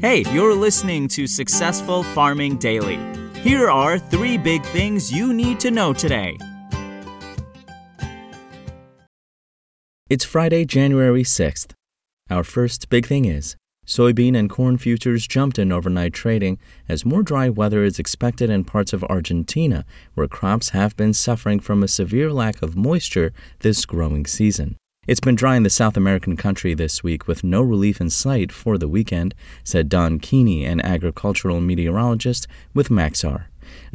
Hey, you're listening to Successful Farming Daily. Here are three big things you need to know today. It's Friday, January 6th. Our first big thing is soybean and corn futures jumped in overnight trading as more dry weather is expected in parts of Argentina, where crops have been suffering from a severe lack of moisture this growing season. It's been dry in the South American country this week with no relief in sight for the weekend, said Don Keeney, an agricultural meteorologist with Maxar.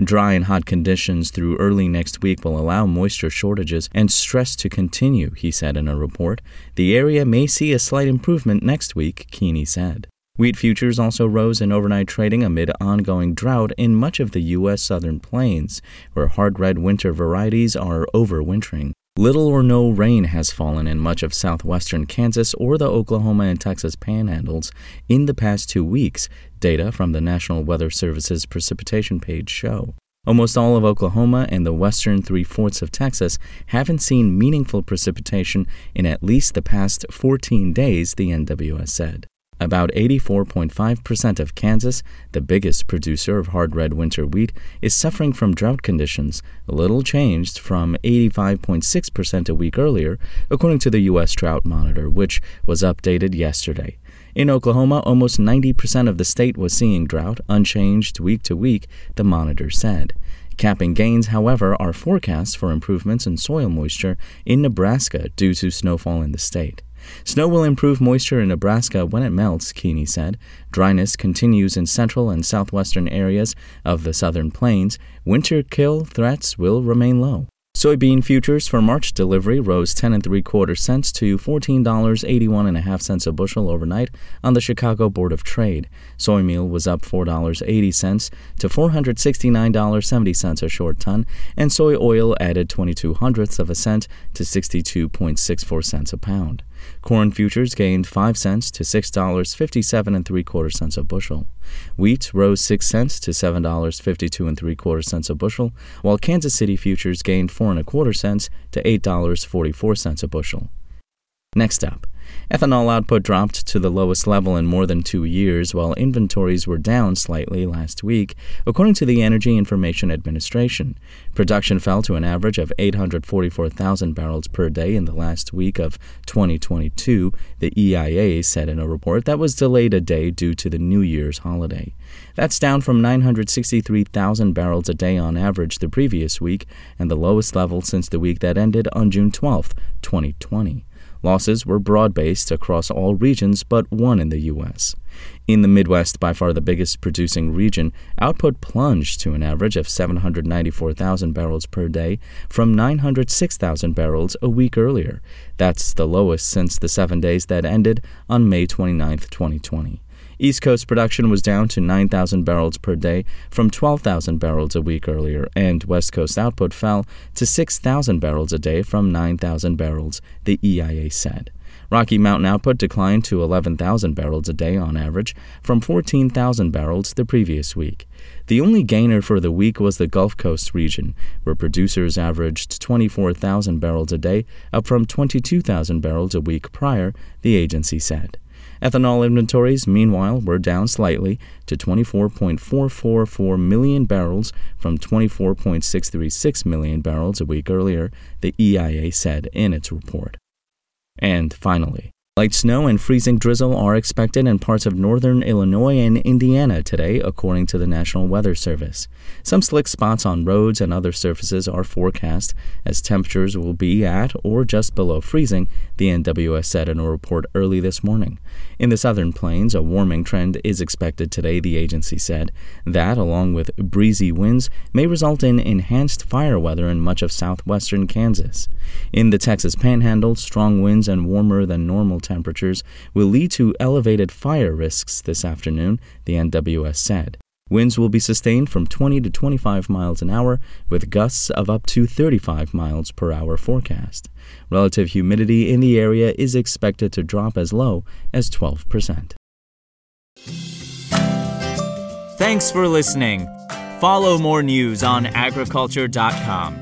Dry and hot conditions through early next week will allow moisture shortages and stress to continue, he said in a report. The area may see a slight improvement next week, Keeney said. Wheat futures also rose in overnight trading amid ongoing drought in much of the U.S. southern plains, where hard red winter varieties are overwintering. Little or no rain has fallen in much of southwestern Kansas or the Oklahoma and Texas panhandles in the past two weeks, data from the National Weather Service's precipitation page show. Almost all of Oklahoma and the western three fourths of Texas haven't seen meaningful precipitation in at least the past 14 days, the NWS said. About 84.5% of Kansas, the biggest producer of hard red winter wheat, is suffering from drought conditions, little changed from 85.6% a week earlier, according to the U.S. Drought Monitor, which was updated yesterday. In Oklahoma, almost 90% of the state was seeing drought, unchanged week to week, the monitor said. Capping gains, however, are forecasts for improvements in soil moisture in Nebraska due to snowfall in the state. Snow will improve moisture in Nebraska when it melts, Keeney said. Dryness continues in central and southwestern areas of the southern plains. Winter kill threats will remain low. Soybean futures for March delivery rose 10 and 3 quarter cents to $14.81 and a half cents a bushel overnight on the Chicago Board of Trade. Soy meal was up $4.80 to $469.70 a short ton, and soy oil added 22 hundredths of a cent to 62.64 cents a pound. Corn futures gained 5 cents to $6.57 and 3 quarter cents a bushel. Wheat rose 6 cents to $7.52 and 3 quarter cents a bushel, while Kansas City futures gained 4 and a quarter cents to $8.44 a bushel. Next up, ethanol output dropped to the lowest level in more than two years, while inventories were down slightly last week, according to the Energy Information Administration. Production fell to an average of 844,000 barrels per day in the last week of 2022, the EIA said in a report that was delayed a day due to the New Year's holiday. That's down from 963,000 barrels a day on average the previous week, and the lowest level since the week that ended on June 12, 2020. Losses were broad based across all regions but one in the U.S. In the Midwest, by far the biggest producing region, output plunged to an average of 794,000 barrels per day from 906,000 barrels a week earlier. That's the lowest since the seven days that ended on May 29, 2020. East Coast production was down to 9,000 barrels per day from 12,000 barrels a week earlier, and West Coast output fell to 6,000 barrels a day from 9,000 barrels, the EIA said. Rocky Mountain output declined to 11,000 barrels a day on average from 14,000 barrels the previous week. The only gainer for the week was the Gulf Coast region, where producers averaged 24,000 barrels a day, up from 22,000 barrels a week prior, the agency said. Ethanol inventories, meanwhile, were down slightly to 24.444 million barrels from 24.636 million barrels a week earlier, the EIA said in its report. And finally, Light snow and freezing drizzle are expected in parts of northern Illinois and Indiana today, according to the National Weather Service. Some slick spots on roads and other surfaces are forecast, as temperatures will be at or just below freezing, the NWS said in a report early this morning. In the southern plains, a warming trend is expected today, the agency said. That, along with breezy winds, may result in enhanced fire weather in much of southwestern Kansas. In the Texas panhandle, strong winds and warmer than normal temperatures will lead to elevated fire risks this afternoon, the NWS said. Winds will be sustained from 20 to 25 miles an hour, with gusts of up to 35 miles per hour forecast. Relative humidity in the area is expected to drop as low as 12%. Thanks for listening. Follow more news on agriculture.com.